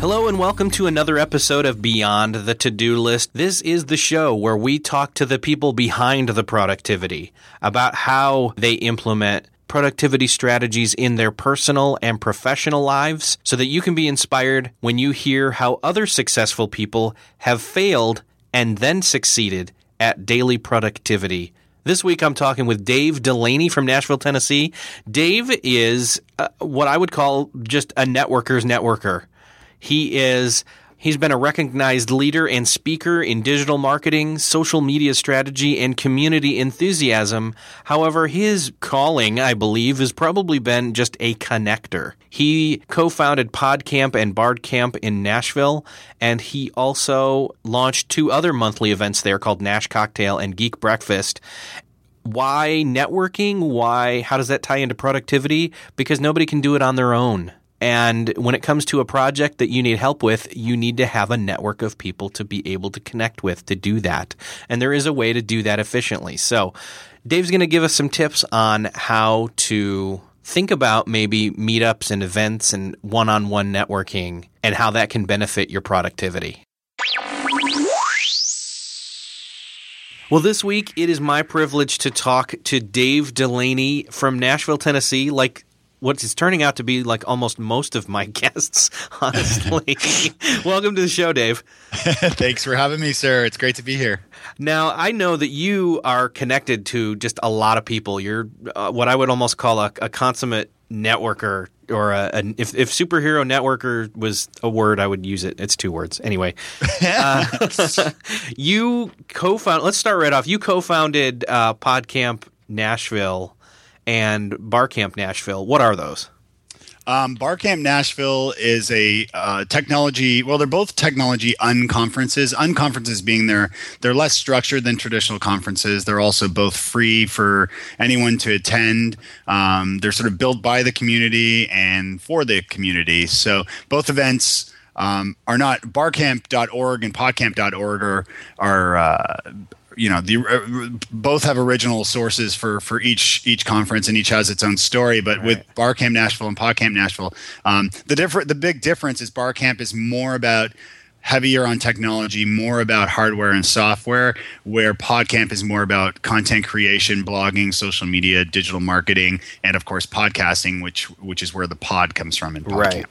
Hello and welcome to another episode of Beyond the To Do List. This is the show where we talk to the people behind the productivity about how they implement productivity strategies in their personal and professional lives so that you can be inspired when you hear how other successful people have failed and then succeeded at daily productivity. This week, I'm talking with Dave Delaney from Nashville, Tennessee. Dave is uh, what I would call just a networker's networker. He is he's been a recognized leader and speaker in digital marketing, social media strategy, and community enthusiasm. However, his calling, I believe, has probably been just a connector. He co-founded PodCamp and BarCamp in Nashville, and he also launched two other monthly events there called Nash Cocktail and Geek Breakfast why networking? Why? How does that tie into productivity? Because nobody can do it on their own. And when it comes to a project that you need help with, you need to have a network of people to be able to connect with to do that. And there is a way to do that efficiently. So, Dave's going to give us some tips on how to think about maybe meetups and events and one on one networking and how that can benefit your productivity. Well, this week it is my privilege to talk to Dave Delaney from Nashville, Tennessee. Like what is turning out to be like almost most of my guests, honestly. Welcome to the show, Dave. Thanks for having me, sir. It's great to be here. Now, I know that you are connected to just a lot of people. You're uh, what I would almost call a, a consummate networker or a, a, if, if superhero networker was a word, I would use it. It's two words. Anyway, uh, you co-found. Let's start right off. You co-founded uh, PodCamp Nashville and Barcamp Nashville. What are those? Um, Barcamp Nashville is a uh, technology. Well, they're both technology unconferences. Unconferences being they're they're less structured than traditional conferences. They're also both free for anyone to attend. Um, they're sort of built by the community and for the community. So both events um, are not barcamp.org and podcamp.org are are uh, you know the uh, both have original sources for for each each conference and each has its own story but right. with barcamp nashville and podcamp nashville um, the different the big difference is barcamp is more about heavier on technology more about hardware and software where podcamp is more about content creation blogging social media digital marketing and of course podcasting which which is where the pod comes from in podcamp. right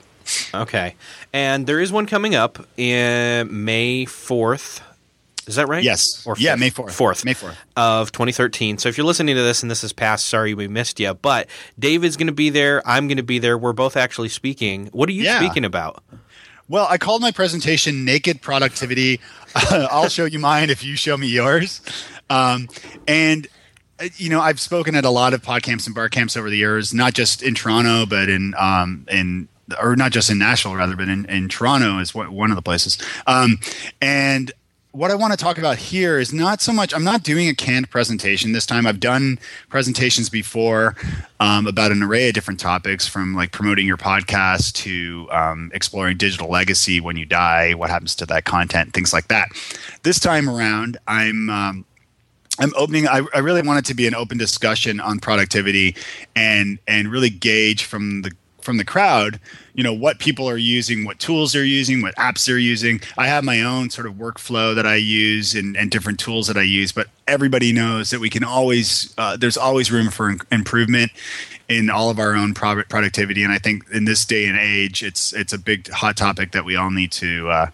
okay and there is one coming up in may 4th is that right? Yes. Or yeah, May 4th. 4th. May 4th. Of 2013. So if you're listening to this and this is past, sorry we missed you. But David's going to be there. I'm going to be there. We're both actually speaking. What are you yeah. speaking about? Well, I called my presentation Naked Productivity. I'll show you mine if you show me yours. Um, and uh, you know, I've spoken at a lot of podcamps and bar camps over the years, not just in Toronto, but in um, in or not just in Nashville, rather, but in, in Toronto is one of the places. Um, and what I want to talk about here is not so much, I'm not doing a canned presentation this time. I've done presentations before um, about an array of different topics from like promoting your podcast to um, exploring digital legacy when you die, what happens to that content, things like that. This time around, I'm. Um, I'm opening. I, I really want it to be an open discussion on productivity, and and really gauge from the from the crowd you know what people are using what tools they're using what apps they're using. I have my own sort of workflow that i use and, and different tools that i use but everybody knows that we can always uh, there's always room for improvement in all of our own productivity. And i think in this day and age it's it's a big hot topic that we all need to uh,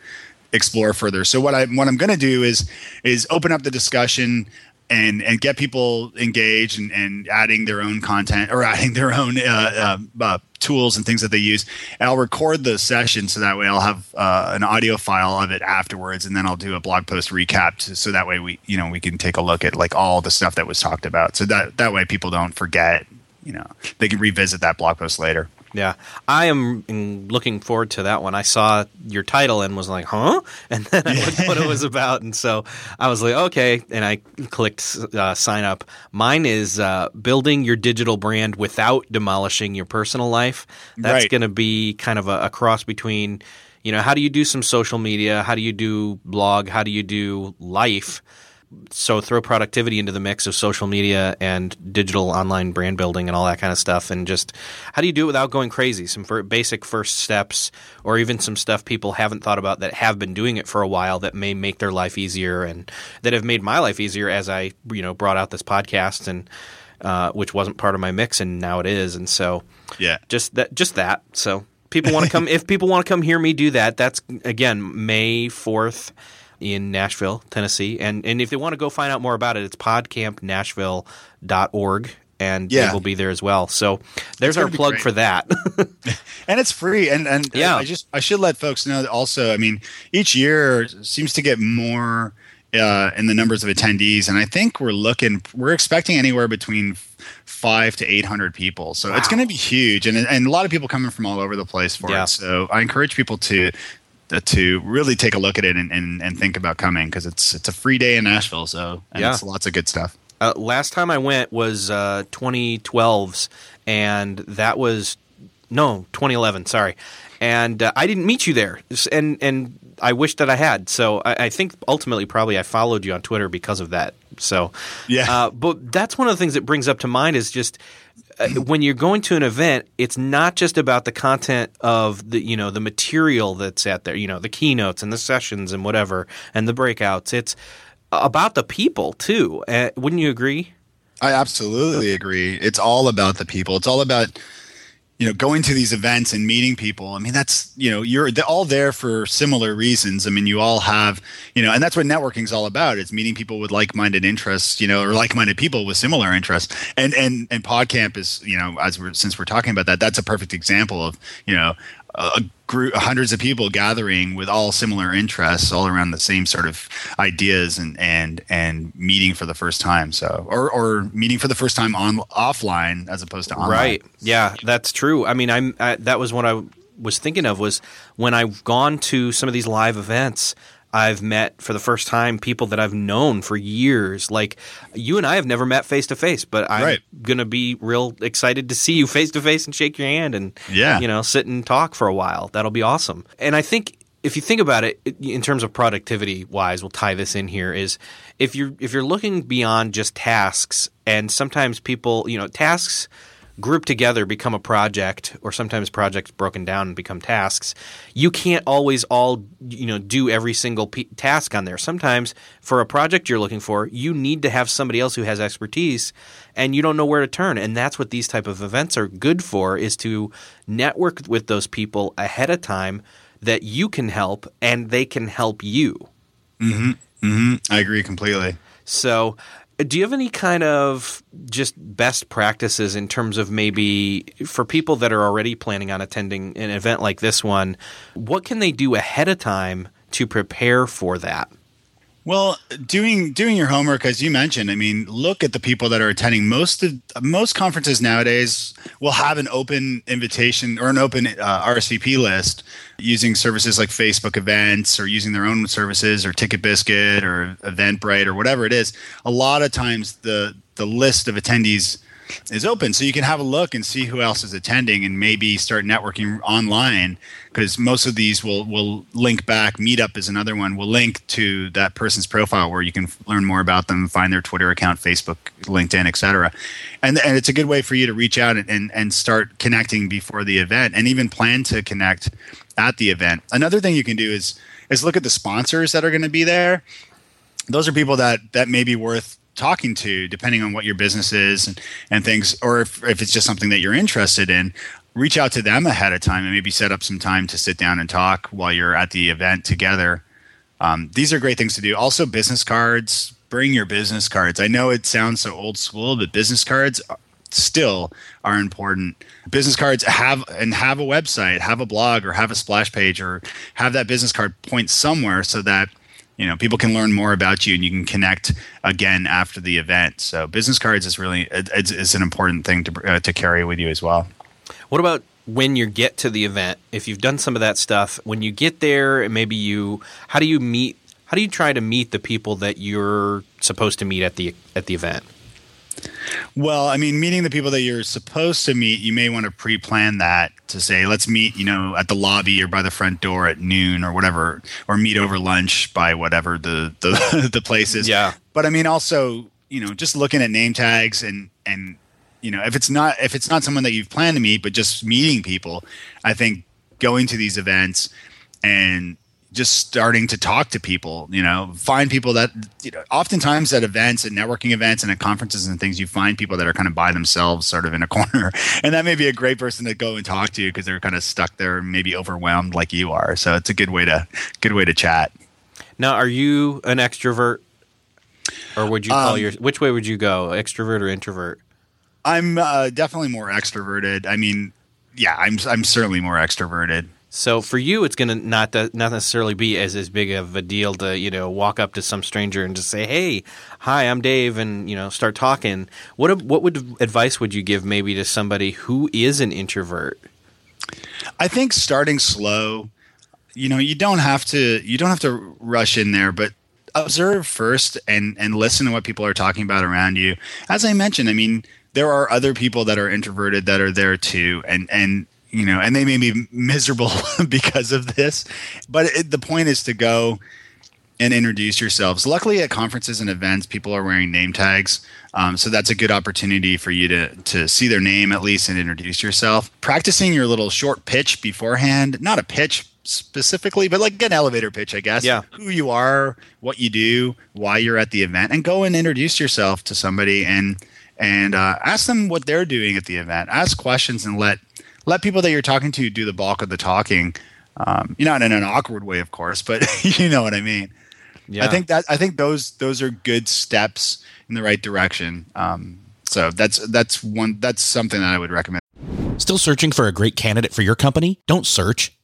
explore further. So what i what i'm going to do is is open up the discussion and and get people engaged and, and adding their own content or adding their own uh, uh, uh, tools and things that they use. And I'll record the session so that way I'll have uh, an audio file of it afterwards, and then I'll do a blog post recap to, so that way we you know we can take a look at like all the stuff that was talked about. So that that way people don't forget. You know, they can revisit that blog post later. Yeah, I am looking forward to that one. I saw your title and was like, "Huh?" And then I looked what it was about, and so I was like, "Okay." And I clicked uh, sign up. Mine is uh, building your digital brand without demolishing your personal life. That's Right. going to be kind of a, a cross between, you know, how do you do some social media? How do you do blog? How do you do life? So throw productivity into the mix of social media and digital online brand building and all that kind of stuff and just how do you do it without going crazy? Some basic first steps or even some stuff people haven't thought about that have been doing it for a while that may make their life easier and that have made my life easier as i you know brought out this podcast and uh, which wasn't part of my mix and now it is. And so Yeah. just that just that. So people want to come if people want to come hear me do that that's again may 4th in nashville tennessee. And and if they want to go find out more about it it's podcampnashville.org and Yeah. they will be there as well. So there's our plug for that. And it's free. And and Yeah. i just i should let folks know that also i mean each year seems to get more uh, in the numbers of attendees. And i think we're looking we're expecting anywhere between five to 800 people. So it's going to be huge. And, and a lot of people coming from all over the place for Yeah. it so i encourage people to to really take a look at it and, and, and think about coming because it's it's a free day in nashville so and Yeah. it's lots of good stuff uh, last time i went was uh, 2012's and that was no 2011 sorry and uh, i didn't meet you there and and i wish that i had so I, I think ultimately probably i followed you on twitter because of that so Yeah. uh, but that's one of the things that brings up to mind is just uh, when you're going to an event, it's not just about the content of the you know the material that's out there, you know the keynotes and the sessions and whatever and the breakouts. It's about the people too. Uh, wouldn't you agree? I absolutely agree. It's all about the people. It's all about you know going to these events and meeting people. I mean, that's you know you're all there for similar reasons. I mean, you all have you know, and that's what networking's all about. It's meeting people with like-minded interests, you know, or like-minded people with similar interests. And and and PodCamp is you know as we're since we're talking about that, that's a perfect example of you know a group hundreds of people gathering with all similar interests all around the same sort of ideas and and and meeting for the first time so or or meeting for the first time on offline as opposed to online Right. Yeah, that's true. I mean, I'm I, that was what I was thinking of was when I've gone to some of these live events. I've met for the first time people that I've known for years. Like you and I have never met face to face, but I'm Right. gonna be real excited to see you face to face and shake your hand and Yeah. you know sit and talk for a while. That'll be awesome. And I think if you think about it in terms of productivity wise, we'll tie this in here is if you're if you're looking beyond just tasks and sometimes people you know tasks grouped together become a project or sometimes projects broken down and become tasks you can't always all you know do every single p- task on there. Sometimes for a project you're looking for you need to have somebody else who has expertise and you don't know where to turn. And that's what these type of events are good for is to network with those people ahead of time that you can help and they can help you. Hmm i agree completely. So, do you have any kind of just best practices in terms of maybe for people that are already planning on attending an event like this one? What can they do ahead of time to prepare for that? Well, doing doing your homework, as you mentioned, I mean, look at the people that are attending. Most of most conferences nowadays will have an open invitation or an open uh, RSVP list using services like Facebook Events or using their own services or TicketBiscuit or Eventbrite or whatever it is. A lot of times, the the list of attendees is open. So you can have a look and see who else is attending and maybe start networking online because most of these will will link back. Meetup is another one. Will link to that person's profile where you can learn more about them find their twitter account facebook linkedin etc and and it's a good way for you to reach out and, and and start connecting before the event and even plan to connect at the event. Another thing you can do is is look at the sponsors that are going to be there. Those are people that that may be worth talking to depending on what your business is and, and things or if, if it's just something that you're interested in reach out to them ahead of time and maybe set up some time to sit down and talk while you're at the event together um, these are great things to do also business cards bring your business cards. I know it sounds so old school, but business cards still are important. Business cards have and have a website, have a blog, or have a splash page, or have that business card point somewhere so that you know people can learn more about you and you can connect again after the event. So business cards is really it's, it's an important thing to uh, to carry with you as well. What about when you get to the event? If you've done some of that stuff, when you get there, and maybe you how do you meet? How do you try to meet the people that you're supposed to meet at the at the event? Well, I mean, meeting the people that you're supposed to meet, you may want to pre-plan that to say, let's meet, you know, at the lobby or by the front door at noon or whatever, or meet over lunch by whatever the the, the place is. Yeah. But I mean, also, you know, just looking at name tags and and you know, if it's not if it's not someone that you've planned to meet, but just meeting people, I think going to these events and just starting to talk to people you know find people that you know oftentimes at events and networking events and at conferences and things you find people that are kind of by themselves sort of in a corner. And that may be a great person to go and talk to because they're kind of stuck there maybe overwhelmed like you are. So it's a good way to good way to chat. Now are you an extrovert? Or would you call um, your which way would you go extrovert or introvert? I'm uh, definitely more extroverted. I mean yeah i'm i'm certainly more extroverted so for you, it's going to not uh, not necessarily be as as big of a deal to you know walk up to some stranger and just say, "Hey, hi, I'm Dave," and you know start talking. What what would advice would you give maybe to somebody who is an introvert? I think starting slow. You know, you don't have to you don't have to rush in there, but observe first and and listen to what people are talking about around you. As I mentioned, I mean, there are other people that are introverted that are there too, and and you know, and they may be miserable because of this. But it, the point is to go and introduce yourselves. Luckily, at conferences and events, people are wearing name tags, um, so that's a good opportunity for you to to see their name at least and introduce yourself. Practicing your little short pitch beforehand, not a pitch specifically, but like an elevator pitch, I guess. Yeah. Who you are, what you do, why you're at the event, and go and introduce yourself to somebody and and uh, ask them what they're doing at the event. Ask questions and let let people that you're talking to do the bulk of the talking. Um, you know, not in an awkward way, of course, but you know what I mean. Yeah. I think that I think those those are good steps in the right direction. Um, so that's that's one that's something that I would recommend. Still searching for a great candidate for your company? Don't search,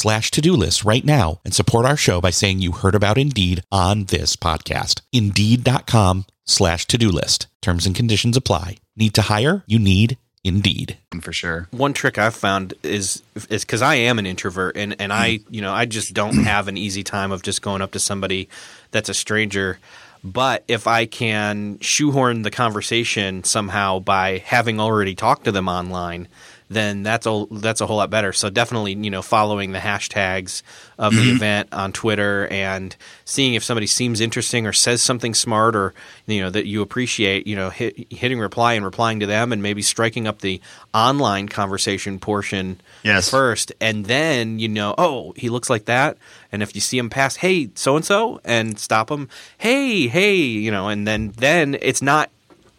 slash to-do list right now and support our show by saying you heard about Indeed on this podcast. Indeed.com slash to-do list. Terms and conditions apply. Need to hire? You need Indeed. For sure. One trick I've found is is because I am an introvert and, and I mm-hmm. you know I just don't have an easy time of just going up to somebody that's a stranger. But if I can shoehorn the conversation somehow by having already talked to them online, then that's a that's a whole lot better. So definitely, you know, following the hashtags of mm-hmm. the event on Twitter and seeing if somebody seems interesting or says something smart or you know that you appreciate, you know, hit, hitting reply and replying to them and maybe striking up the online conversation portion yes. first, and then you know, oh, he looks like that, and if you see him pass, hey, so and so, and stop him, hey, hey, you know, and then then it's not,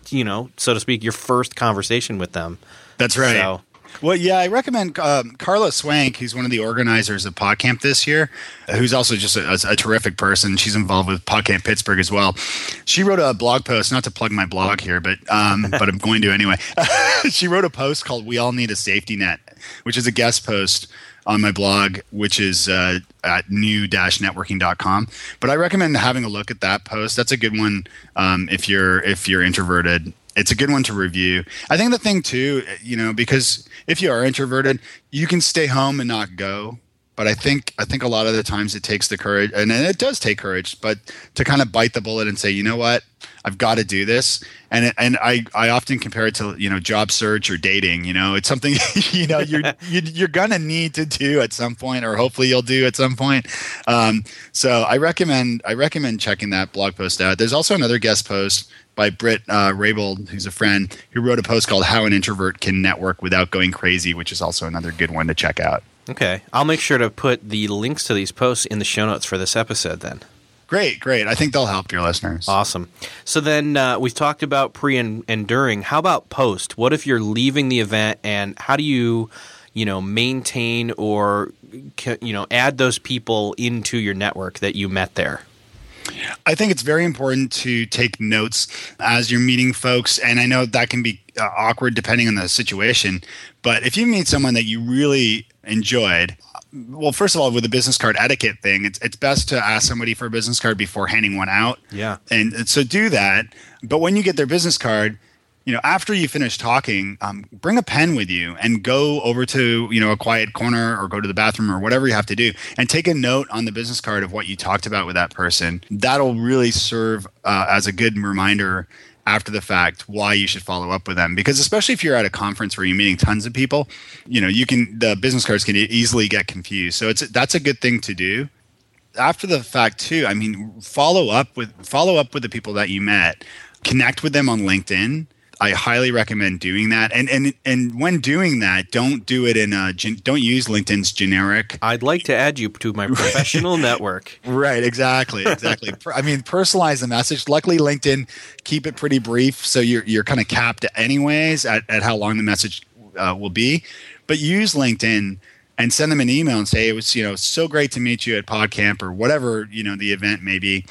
you know, so to speak, your first conversation with them. That's right. So, well, yeah, I recommend um, Carla Swank, who's one of the organizers of PodCamp this year, who's also just a, a, terrific person. She's involved with PodCamp Pittsburgh as well. She wrote a blog post, not to plug my blog here, but um, but I'm going to anyway. she wrote a post called "We All Need a Safety Net," which is a guest post on my blog, which is uh, at new-networking.com. But I recommend having a look at that post. That's a good one um, if you're if you're introverted it's a good one to review. I think the thing too, you know, because if you are introverted, you can stay home and not go. But I think I think a lot of the times it takes the courage, and it does take courage, but to kind of bite the bullet and say, you know what, I've got to do this. And and I I often compare it to you know job search or dating. You know, it's something you know you're you're gonna need to do at some point, or hopefully you'll do at some point. Um, so I recommend I recommend checking that blog post out. There's also another guest post by Britt uh, Raybould, who's a friend, who wrote a post called "How an Introvert Can Network Without Going Crazy," which is also another good one to check out. Okay, I'll make sure to put the links to these posts in the show notes for this episode. Then. Great, great. I think they'll help your listeners. Awesome. So then uh, we've talked about pre and, and during. How about post? What if you're leaving the event, and how do you, you know, maintain or you know add those people into your network that you met there? I think it's very important to take notes as you're meeting folks. And I know that can be uh, awkward depending on the situation. But if you meet someone that you really enjoyed, well, first of all, with the business card etiquette thing, it's, it's best to ask somebody for a business card before handing one out. Yeah. And, and so do that. But when you get their business card, you know, after you finish talking, um, bring a pen with you and go over to, you know, a quiet corner or go to the bathroom or whatever you have to do and take a note on the business card of what you talked about with that person. That'll really serve uh, as a good reminder after the fact why you should follow up with them. Because especially if you're at a conference where you're meeting tons of people you know you can the business cards can easily get confused. So it's that's a good thing to do. After the fact too i mean follow up with follow up with the people that you met. Connect with them on linkedin I highly recommend doing that. And and and when doing that, don't do it in a don't use LinkedIn's generic. I'd like to add you to my professional network. Right, exactly, exactly. I mean, personalize the message. Luckily, LinkedIn keep it pretty brief, so you're you're kind of capped anyways at, at how long the message uh, will be. But use LinkedIn and send them an email and say it was you know so great to meet you at PodCamp or whatever you know the event may be.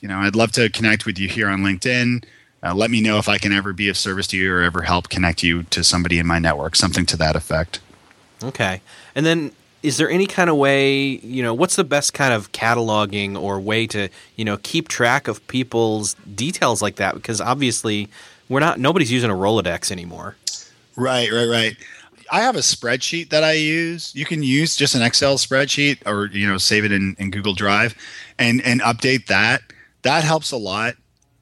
You know, I'd love to connect with you here on LinkedIn uh, let me know if I can ever be of service to you or ever help connect you to somebody in my network, something to that effect. Okay. And then is there any kind of way, you know, what's the best kind of cataloging or way to, you know, keep track of people's details like that? Because obviously we're not, nobody's using a Rolodex anymore. Right, right, right. I have a spreadsheet that I use. You can use just an Excel spreadsheet or, you know, save it in, in Google Drive and, and update that. That helps a lot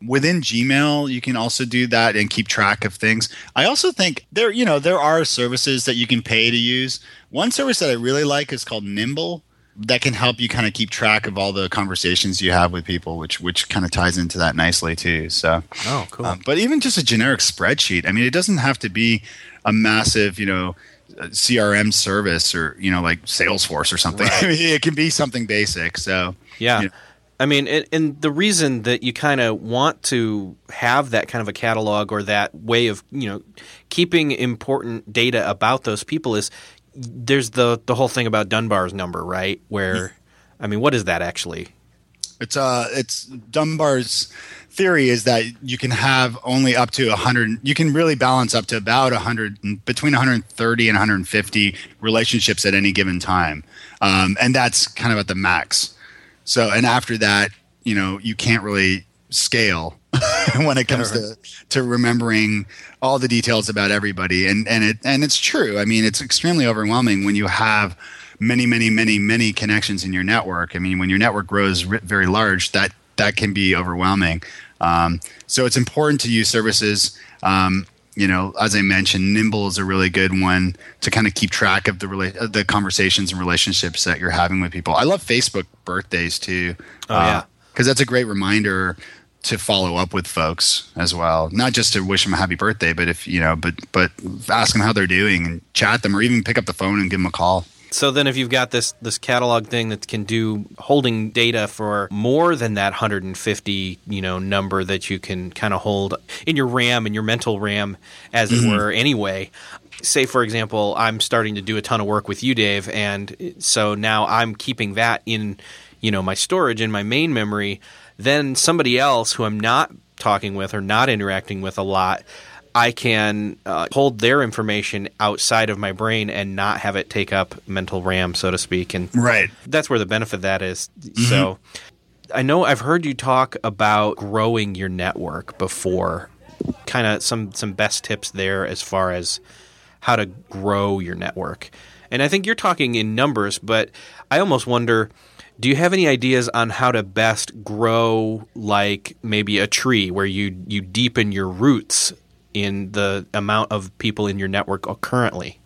within Gmail, you can also do that and keep track of things. I also think there, you know, there are services that you can pay to use. One service that I really like is called Nimble that can help you kind of keep track of all the conversations you have with people, which which kind of ties into that nicely too. So, oh, cool. Um, but even just a generic spreadsheet. I mean, it doesn't have to be a massive, you know, CRM service or you know, like Salesforce or something. Right. I mean, it can be something basic. So, yeah. You know, I mean, and, and the reason that you kind of want to have that kind of a catalog or that way of you know keeping important data about those people is there's the the whole thing about Dunbar's number, right? Where, I mean, what is that actually? It's uh, it's Dunbar's theory is that you can have only up to 100 you can really balance up to about 100 between 130 and 150 relationships at any given time um, and that's kind of at the max so, and after that, you know, you can't really scale when it comes to to remembering all the details about everybody. And and it and it's true. I mean, it's extremely overwhelming when you have many, many, many, many connections in your network. I mean, when your network grows very large, that that can be overwhelming. Um, so it's important to use services um, you know, as I mentioned, Nimble is a really good one to kind of keep track of the rela- the conversations and relationships that you're having with people. I love Facebook birthdays too. Oh uh, yeah, because that's a great reminder to follow up with folks as well. Not just to wish them a happy birthday, but if you know, but but ask them how they're doing and chat them, or even pick up the phone and give them a call. So then, if you've got this this catalog thing that can do holding data for more than that 150, you know, number that you can kind of hold in your RAM and your mental RAM, as mm-hmm. it were, anyway. Say, for example, I'm starting to do a ton of work with you, Dave, and so now I'm keeping that in, you know, my storage in my main memory. Then somebody else who I'm not talking with or not interacting with a lot I can uh, hold their information outside of my brain and not have it take up mental RAM, so to speak. And right, that's where the benefit of that is. Mm-hmm. So, I know I've heard you talk about growing your network before. kind of some some best tips there as far as how to grow your network. And I think you're talking in numbers, but I almost wonder do you have any ideas on how to best grow like maybe a tree where you you deepen your roots in the amount of people in your network currently?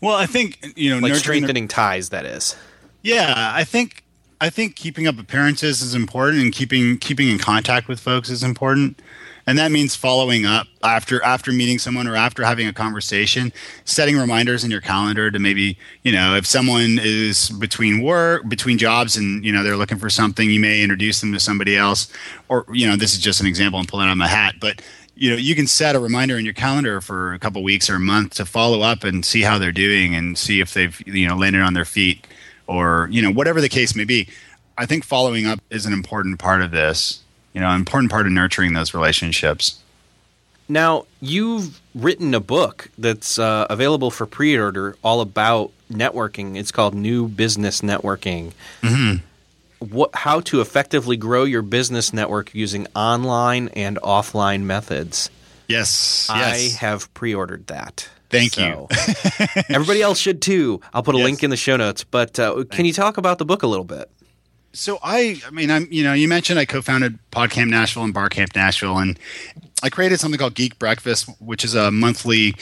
Well, I think you know, like strengthening ties. That is. Yeah, I think I think keeping up appearances is important, and keeping keeping in contact with folks is important and that means following up after after meeting someone or after having a conversation setting reminders in your calendar to maybe you know if someone is between work between jobs and you know they're looking for something you may introduce them to somebody else or you know this is just an example i'm pulling out of my hat but you know you can set a reminder in your calendar for a couple weeks or a month to follow up and see how they're doing and see if they've you know landed on their feet or you know whatever the case may be i think following up is an important part of this you know, an important part of nurturing those relationships. Now, you've written a book that's uh, available for pre order all about networking. It's called New Business Networking. Mm-hmm. What, how to effectively grow your business network using online and offline methods. Yes. I have pre ordered that. Thank so. you. everybody else should too. I'll put a yes. link in the show notes. But uh, can you talk about the book a little bit? so I, I mean, I'm, you know, you mentioned I co-founded PodCamp Nashville and Barcamp Nashville, and I created something called Geek Breakfast, which is a monthly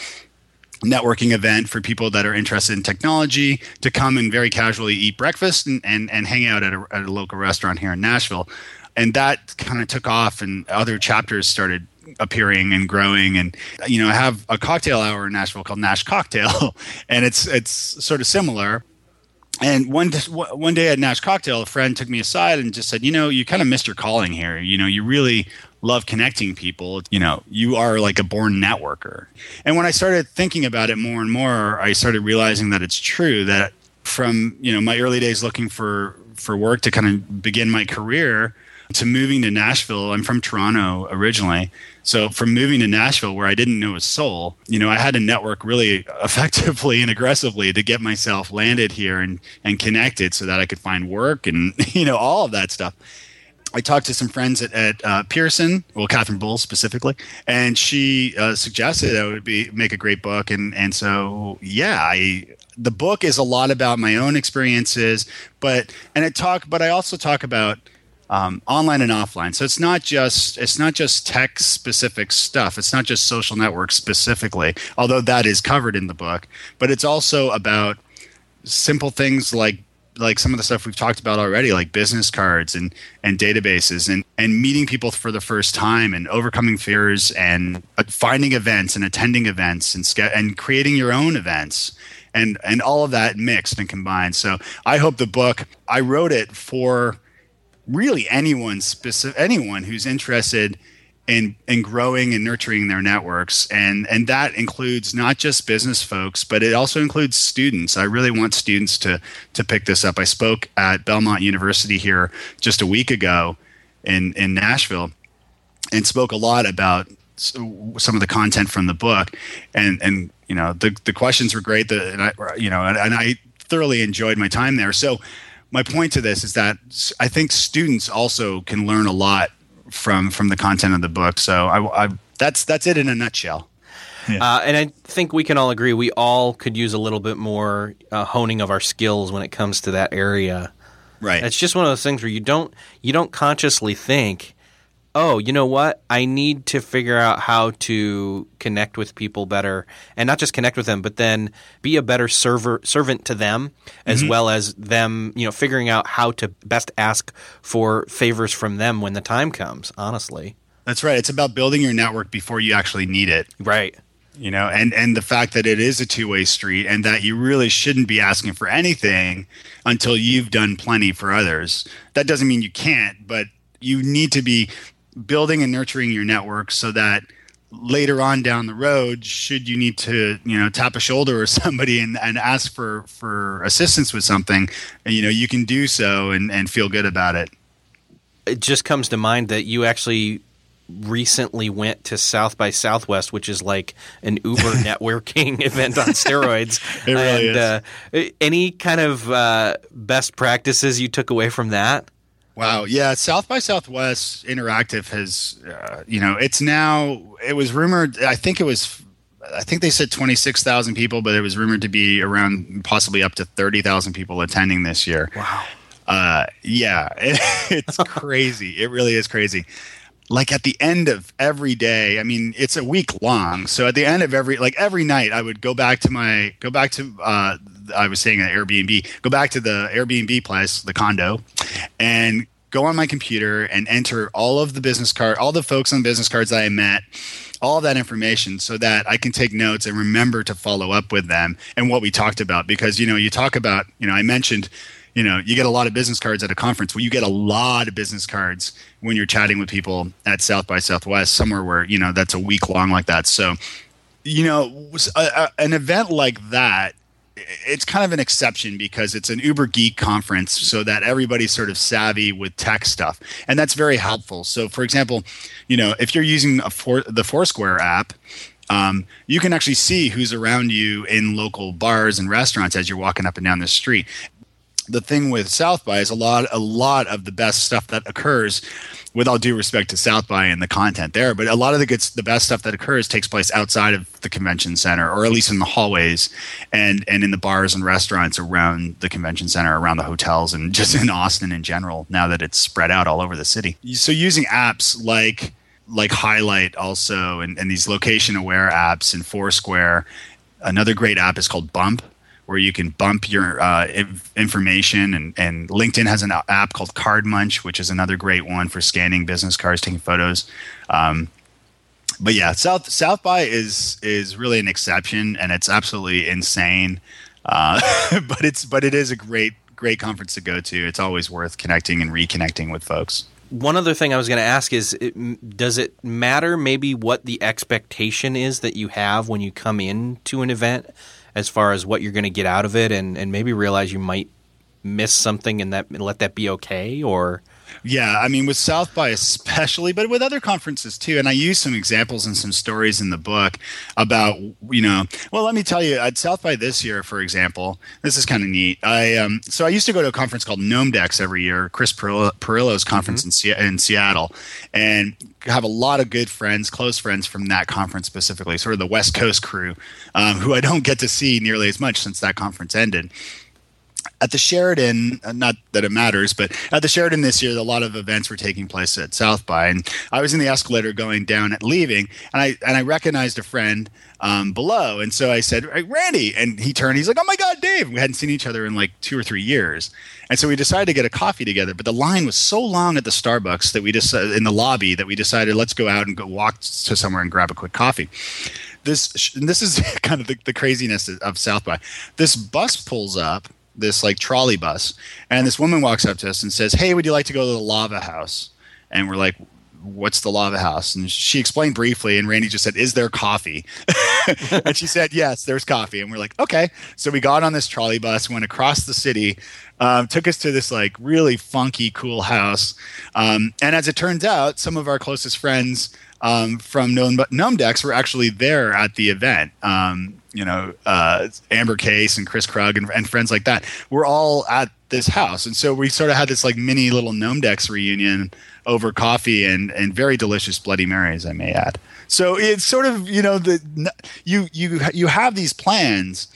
networking event for people that are interested in technology to come and very casually eat breakfast and, and, and hang out at a, at a local restaurant here in Nashville. And that kind of took off, and other chapters started appearing and growing and you know i have a cocktail hour in nashville called nash cocktail and it's it's sort of similar and one one day at Nash Cocktail, a friend took me aside and just said, "You know, you kind of missed your calling here. You know, you really love connecting people. You know, you are like a born networker." And when I started thinking about it more and more, I started realizing that it's true that from you know my early days looking for for work to kind of begin my career to moving to Nashville. I'm from Toronto originally. So from moving to Nashville, where I didn't know a soul, you know, I had to network really effectively and aggressively to get myself landed here and, and connected so that I could find work and, you know, all of that stuff. I talked to some friends at, at uh, Pearson, well, Catherine Bull specifically, and she uh, suggested that would be make a great book, and and so yeah, I the book is a lot about my own experiences, but and I talk, but I also talk about um, online and offline. So it's not just it's not just tech specific stuff. It's not just social networks specifically, although that is covered in the book. But it's also about simple things like like some of the stuff we've talked about already, like business cards and and databases and and meeting people for the first time and overcoming fears and uh, finding events and attending events and and creating your own events and and all of that mixed and combined. So I hope the book I wrote it for really anyone specific anyone who's interested in in growing and nurturing their networks. And and that includes not just business folks but it also includes students. I really want students to to pick this up. I spoke at belmont university here just a week ago in in nashville and spoke a lot about some of the content from the book. And and you know the the questions were great the, and I, you know and, and i thoroughly enjoyed my time there. So my point to this is that I think students also can learn a lot from from the content of the book. So I, I that's that's it in a nutshell. Yeah. Uh, and I think we can all agree we all could use a little bit more uh, honing of our skills when it comes to that area. Right. It's just one of those things where you don't you don't consciously think oh, you know what? I need to figure out how to connect with people better and not just connect with them, but then be a better server servant to them as mm-hmm. well as them, you know, figuring out how to best ask for favors from them when the time comes, honestly. That's right. It's about building your network before you actually need it. Right. You know, and and the fact that it is a two-way street and that you really shouldn't be asking for anything until you've done plenty for others. That doesn't mean you can't, but you need to be building and nurturing your network so that later on down the road should you need to you know tap a shoulder or somebody and, and ask for for assistance with something you know you can do so and, and feel good about it it just comes to mind that you actually recently went to South by Southwest, which is like an Uber networking event on steroids. it really and, is. Uh, any kind of uh, best practices you took away from that? Wow. Yeah. South by Southwest Interactive has, uh, you know, it's now, it was rumored, I think it was, I think they said 26,000 people, but it was rumored to be around possibly up to 30,000 people attending this year. Wow. Uh, yeah. It, it's crazy. It really is crazy. Like at the end of every day, I mean, it's a week long. So at the end of every, like every night, I would go back to my, go back to, uh, I was saying at Airbnb, go back to the Airbnb place, the condo, and go on my computer and enter all of the business card, all the folks on business cards I met, all that information so that I can take notes and remember to follow up with them and what we talked about. Because, you know, you talk about, you know, I mentioned, you know, you get a lot of business cards at a conference. Well, you get a lot of business cards when you're chatting with people at South by Southwest, somewhere where, you know, that's a week long like that. So, you know, an event like that it's kind of an exception because it's an uber geek conference so that everybody's sort of savvy with tech stuff and that's very helpful. So for example you know if you're using a the foursquare app um, you can actually see who's around you in local bars and restaurants as you're walking up and down the street the thing with south by is a lot a lot of the best stuff that occurs with all due respect to South by and the content there, but a lot of the good, the best stuff that occurs takes place outside of the convention center, or at least in the hallways and and in the bars and restaurants around the convention center, around the hotels, and just in Austin in general. Now that it's spread out all over the city, so using apps like like Highlight also, and, and these location aware apps and Foursquare. Another great app is called Bump, where you can bump your uh, information. And, and LinkedIn has an app called CardMunch, which is another great one for scanning business cards, taking photos. Um, but yeah, South South by is is really an exception, and it's absolutely insane. Uh, but it's but it is a great great conference to go to. It's always worth connecting and reconnecting with folks. One other thing I was going to ask is it, does it matter maybe what the expectation is that you have when you come into an event? As far as what you're going to get out of it and, and maybe realize you might miss something and that let that be okay or yeah, I mean, with South by especially, but with other conferences too. And I use some examples and some stories in the book about, you know, well, let me tell you, at South by this year, for example, this is kind of neat. I um, so I used to go to a conference called Gnomedex every year, Chris Pirillo's conference mm-hmm. in, in Seattle, and have a lot of good friends, close friends from that conference specifically, sort of the West Coast crew, um, who I don't get to see nearly as much since that conference ended at the Sheraton, uh, not that it matters, but at the Sheraton this year, a lot of events were taking place at South by, and I was in the escalator going down at leaving, and I and I recognized a friend um, below, and so I said, hey, "Randy," and he turned. He's like, "Oh my God, Dave!" We hadn't seen each other in like two or three years, and so we decided to get a coffee together. But the line was so long at the Starbucks that we just in the lobby that we decided let's go out and go walk to somewhere and grab a quick coffee this and this is kind of the, the, craziness of South by. This bus pulls up this like trolley bus, and this woman walks up to us and says, "Hey, would you like to go to the Lava House?" And we're like, what's the lava house? And she explained briefly and randy just said is there coffee? And she said yes there's coffee. And we're like okay. So we got on this trolley bus went across the city um, took us to this like really funky cool house. Um, and as it turns out some of our closest friends um, from Gnomedex were actually there at the event. Um, you know, uh, Amber Case and Kris Krug and, and, friends like that were all at this house. And so we sort of had this like mini little Gnomedex reunion over coffee and, and very delicious Bloody Marys, I may add. So it's sort of, you know, the you you you have these plans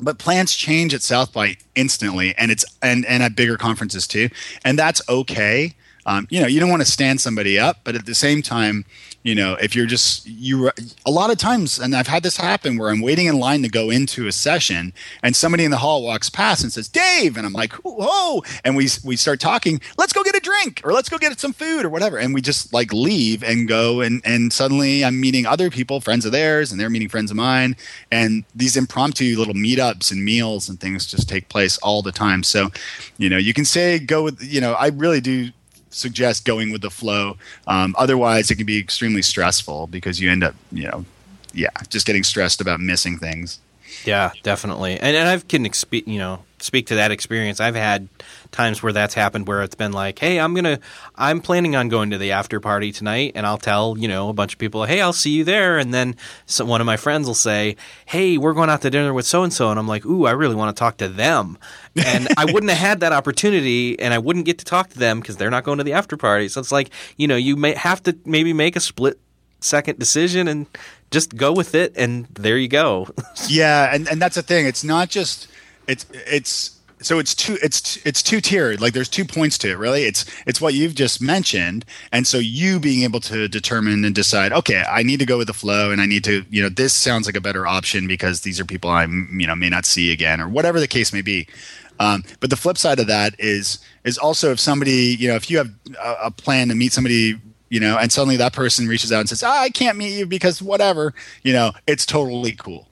but plans change at South by instantly, and it's and and at bigger conferences too, and that's okay. Um, you know, you don't want to stand somebody up, but at the same time, you know if you're just you a lot of times and i've had this happen where i'm waiting in line to go into a session and somebody in the hall walks past and says dave and i'm like whoa and we we start talking let's go get a drink or let's go get some food or whatever and we just like leave and go and and suddenly i'm meeting other people friends of theirs and they're meeting friends of mine and these impromptu little meetups and meals and things just take place all the time. So you know you can say go with you know i really do suggest going with the flow. Um, otherwise, it can be extremely stressful because you end up, you know, yeah, just getting stressed about missing things. Yeah, definitely. And, and I can expe- you know speak to that experience. I've had times where that's happened where it's been like, "Hey, I'm gonna, I'm planning on going to the after party tonight," and I'll tell you know a bunch of people, "Hey, I'll see you there," and then so one of my friends will say, "Hey, we're going out to dinner with so and so," and I'm like, "Ooh, I really want to talk to them," and I wouldn't have had that opportunity, and I wouldn't get to talk to them because they're not going to the after party. So it's like, you know, you may have to maybe make a split second decision and just go with it, and there you go. yeah, and and that's the thing. It's not just it's it's so it's two it's it's two tiered. Like there's two points to it really. It's it's what you've just mentioned. And so you being able to determine and decide okay i need to go with the flow and i need to you know this sounds like a better option because these are people i'm you know may not see again or whatever the case may be. Um, but the flip side of that is is also if somebody you know if you have a, a plan to meet somebody you know and suddenly that person reaches out and says oh, i can't meet you because whatever you know it's totally cool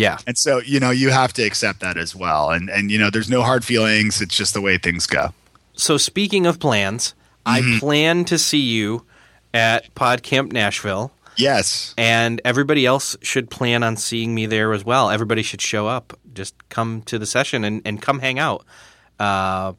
yeah. And so, you know, you have to accept that as well. And and you know, there's no hard feelings. It's just the way things go. So speaking of plans, mm-hmm. I plan to see you at PodCamp Nashville. Yes. And everybody else should plan on seeing me there as well. Everybody should show up. Just come to the session and, and come hang out. Uh,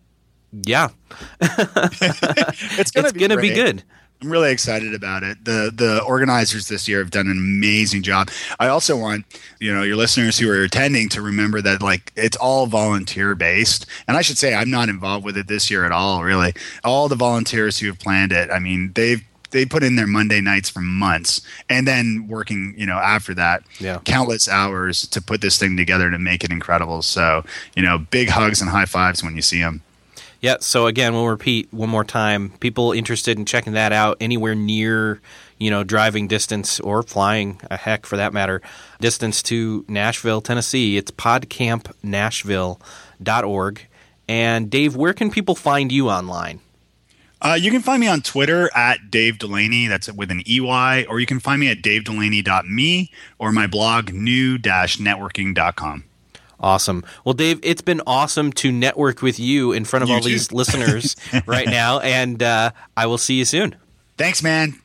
yeah. it's going to be good. I'm really excited about it. The the organizers this year have done an amazing job. I also want, you know, your listeners who are attending to remember that like it's all volunteer based. And I should say I'm not involved with it this year at all, really. All the volunteers who have planned it, I mean, they've they put in their Monday nights for months and then working, you know, after that, yeah. countless hours to put this thing together to make it incredible. So, you know, big hugs and high fives when you see them. Yeah. So again, we'll repeat one more time. People interested in checking that out anywhere near, you know, driving distance or flying, a heck for that matter, distance to Nashville, Tennessee. It's podcampnashville.org. And Dave, where can people find you online? Uh, you can find me on Twitter at Dave Delaney. That's with an EY. Or you can find me at davedelaney.me or my blog new-networking.com. Awesome. Well, Dave, it's been awesome to network with you in front of you all too. these listeners right now, and uh, I will see you soon. Thanks, man.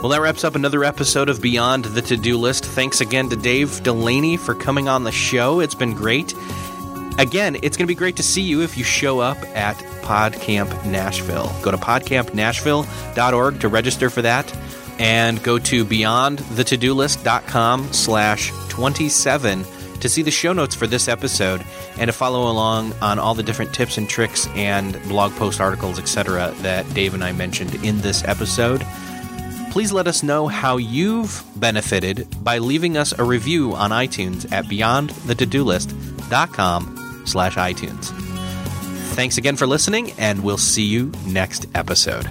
Well, that wraps up another episode of Beyond the To Do List. Thanks again to Dave Delaney for coming on the show. It's been great. Again, it's going to be great to see you if you show up at PodCamp Nashville. Go to podcamp.nashville.org to register for that and go to beyondthetodolist.com slash 27 to see the show notes for this episode and to follow along on all the different tips and tricks and blog post articles, etc., that Dave and I mentioned in this episode. Please let us know how you've benefited by leaving us a review on iTunes at beyondthetodolist.com slash iTunes. Thanks again for listening, and we'll see you next episode.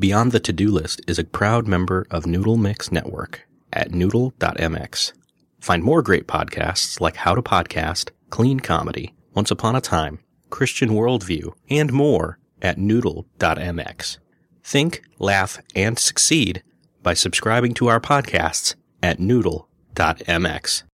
Beyond the To-Do List is a proud member of Noodle Mix Network at noodle.mx. Find more great podcasts like How to Podcast, Clean Comedy, Once Upon a Time, Christian Worldview, and more at noodle.mx. Think, laugh, and succeed by subscribing to our podcasts at noodle.mx.